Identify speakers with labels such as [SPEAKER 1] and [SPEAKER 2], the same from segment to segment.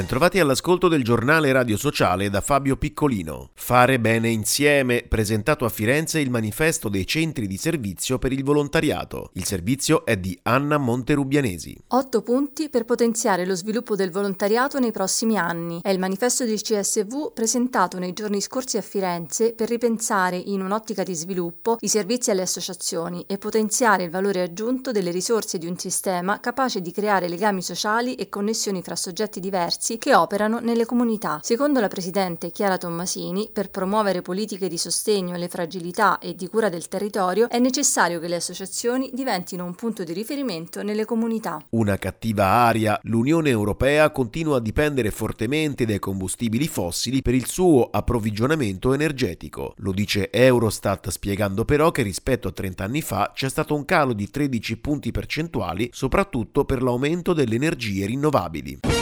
[SPEAKER 1] Bentrovati all'ascolto del giornale radio sociale da Fabio Piccolino. Fare bene insieme, presentato a Firenze il manifesto dei centri di servizio per il volontariato. Il servizio è di Anna Monterubianesi.
[SPEAKER 2] Otto punti per potenziare lo sviluppo del volontariato nei prossimi anni. È il manifesto del CSV presentato nei giorni scorsi a Firenze per ripensare in un'ottica di sviluppo i servizi alle associazioni e potenziare il valore aggiunto delle risorse di un sistema capace di creare legami sociali e connessioni fra soggetti diversi diversi che operano nelle comunità. Secondo la Presidente Chiara Tommasini, per promuovere politiche di sostegno alle fragilità e di cura del territorio è necessario che le associazioni diventino un punto di riferimento nelle comunità.
[SPEAKER 1] Una cattiva aria. L'Unione Europea continua a dipendere fortemente dai combustibili fossili per il suo approvvigionamento energetico. Lo dice Eurostat spiegando però che rispetto a 30 anni fa c'è stato un calo di 13 punti percentuali soprattutto per l'aumento delle energie rinnovabili.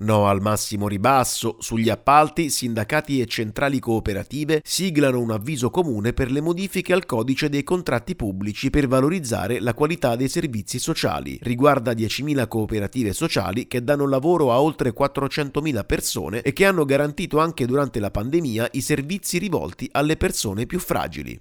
[SPEAKER 1] No al massimo ribasso, sugli appalti sindacati e centrali cooperative siglano un avviso comune per le modifiche al codice dei contratti pubblici per valorizzare la qualità dei servizi sociali. Riguarda 10.000 cooperative sociali che danno lavoro a oltre 400.000 persone e che hanno garantito anche durante la pandemia i servizi rivolti alle persone più fragili.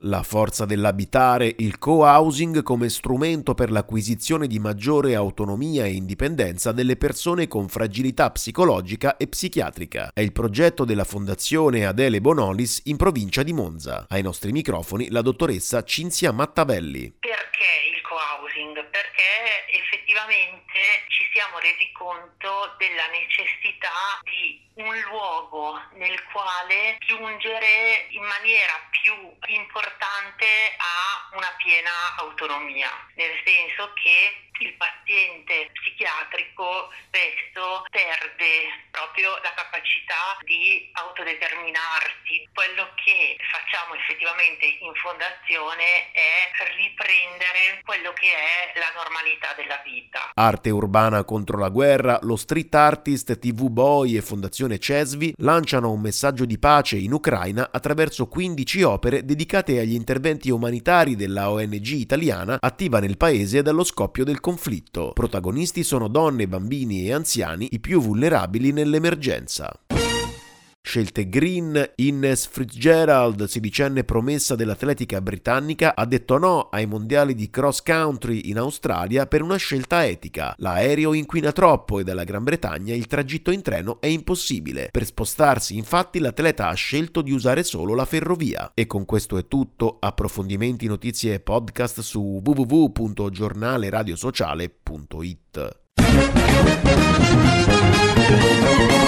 [SPEAKER 1] La forza dell'abitare, il co-housing come strumento per l'acquisizione di maggiore autonomia e indipendenza delle persone con fragilità psicologica e psichiatrica. È il progetto della Fondazione Adele Bonolis in provincia di Monza. Ai nostri microfoni la dottoressa Cinzia Mattavelli.
[SPEAKER 3] Perché il co-housing? Perché effettivamente ci siamo resi conto della necessità di un luogo nel quale giungere in maniera più importante a una piena autonomia, nel senso che il paziente psichiatrico spesso perde proprio la capacità di autodeterminarsi. Quello che facciamo effettivamente in fondazione è riprendere quello che è la normalità della vita.
[SPEAKER 1] Arte urbana contro la guerra, lo street artist, TV Boy e Fondazione Cesvi lanciano un messaggio di pace in Ucraina attraverso 15 opere dedicate agli interventi umanitari della ONG italiana attiva nel paese dallo scoppio del conflitto. Protagonisti sono donne, bambini e anziani, i più vulnerabili nell'emergenza. Scelte green, Ines Fitzgerald, sedicenne promessa dell'atletica britannica, ha detto no ai mondiali di cross country in Australia per una scelta etica. L'aereo inquina troppo e dalla Gran Bretagna il tragitto in treno è impossibile. Per spostarsi infatti l'atleta ha scelto di usare solo la ferrovia. E con questo è tutto, approfondimenti, notizie e podcast su www.giornaleradiosociale.it.